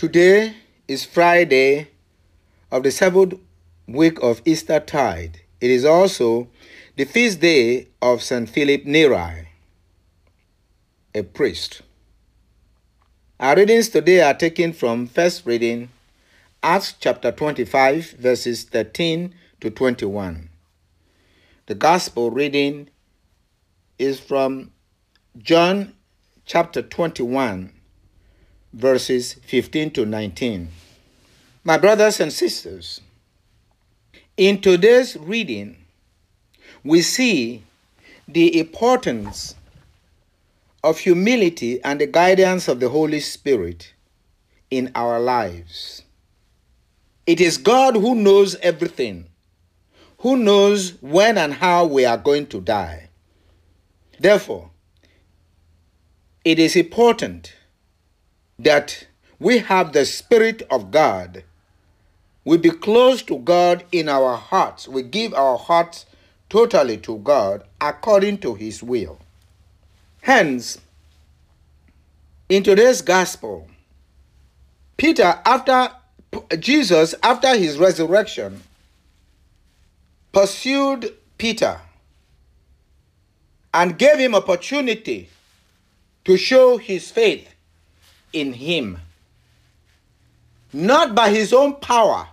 Today is Friday of the seventh week of Easter tide. It is also the feast day of St. Philip Neri, a priest. Our readings today are taken from first reading, Acts chapter 25, verses 13 to 21. The gospel reading is from John chapter 21, verses 15 to 19. My brothers and sisters, in today's reading, we see the importance of humility and the guidance of the Holy Spirit in our lives. It is God who knows everything, who knows when and how we are going to die. Therefore, it is important that we have the Spirit of God. We be close to God in our hearts. We give our hearts totally to God according to His will. Hence, in today's gospel, Peter, after Jesus, after his resurrection, pursued Peter and gave him opportunity to show his faith in him. Not by his own power,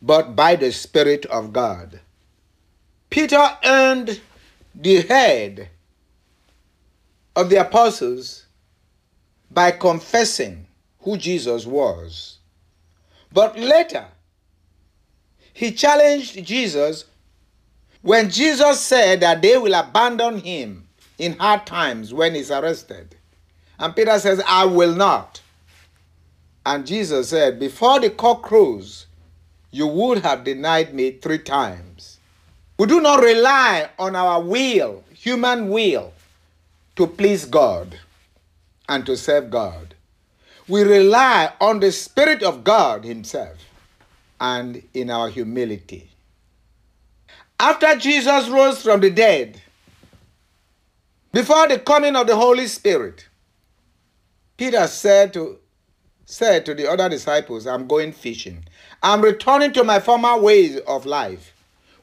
but by the Spirit of God. Peter earned the head of the apostles by confessing who Jesus was. But later, he challenged Jesus when Jesus said that they will abandon him in hard times when he's arrested. And Peter says, I will not. And Jesus said, Before the cock crows, you would have denied me three times. We do not rely on our will, human will, to please God and to serve God. We rely on the Spirit of God Himself and in our humility. After Jesus rose from the dead, before the coming of the Holy Spirit, Peter said to, said to the other disciples, I'm going fishing. I'm returning to my former ways of life,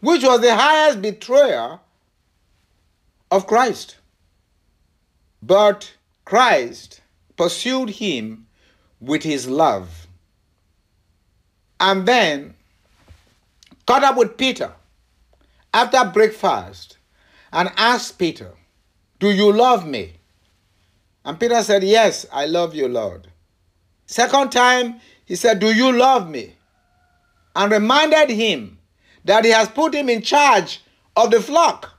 which was the highest betrayer of Christ. But Christ pursued him with his love. And then caught up with Peter after breakfast and asked Peter, Do you love me? And Peter said, Yes, I love you, Lord. Second time, he said, Do you love me? And reminded him that he has put him in charge of the flock.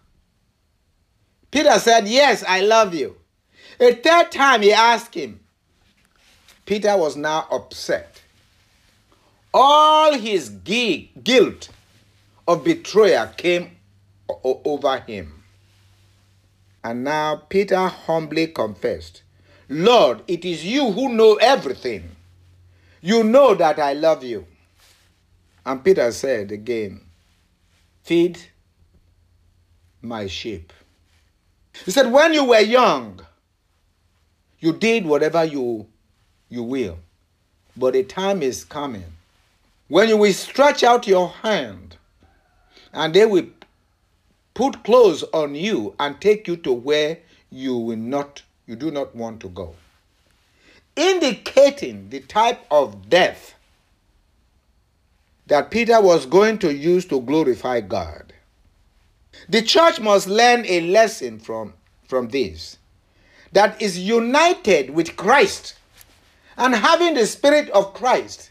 Peter said, Yes, I love you. A third time he asked him. Peter was now upset. All his guilt of betrayal came over him. And now Peter humbly confessed, Lord, it is you who know everything. You know that I love you. And Peter said again, Feed my sheep. He said, When you were young, you did whatever you, you will. But a time is coming when you will stretch out your hand and they will put clothes on you and take you to where you will not you do not want to go. Indicating the type of death that Peter was going to use to glorify God. The church must learn a lesson from from this that is united with Christ. And having the spirit of Christ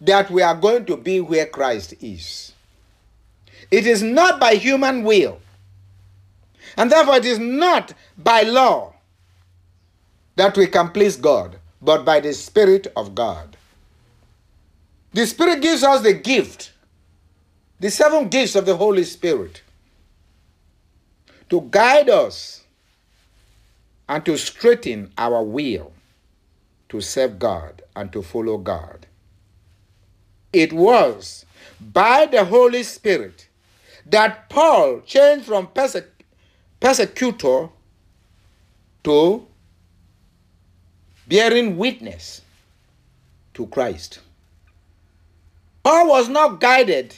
that we are going to be where Christ is it is not by human will. And therefore, it is not by law that we can please God, but by the Spirit of God. The Spirit gives us the gift, the seven gifts of the Holy Spirit, to guide us and to straighten our will to serve God and to follow God. It was by the Holy Spirit that Paul changed from persec- persecutor to bearing witness to Christ. Paul was not guided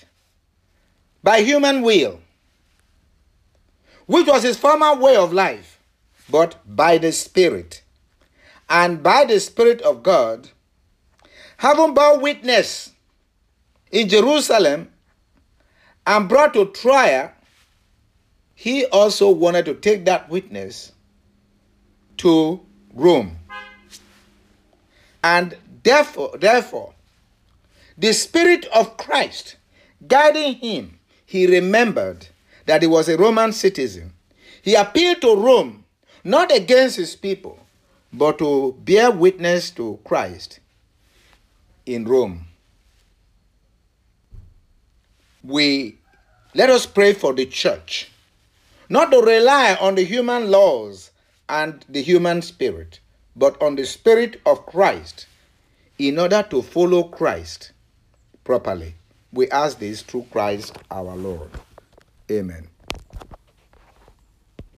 by human will, which was his former way of life, but by the Spirit. And by the Spirit of God, having borne witness in Jerusalem and brought to trial, he also wanted to take that witness to Rome. And therefore, therefore, the Spirit of Christ guiding him, he remembered that he was a Roman citizen. He appealed to Rome, not against his people, but to bear witness to Christ in Rome. We let us pray for the church, not to rely on the human laws and the human spirit, but on the spirit of Christ in order to follow Christ properly. We ask this through Christ our Lord. Amen.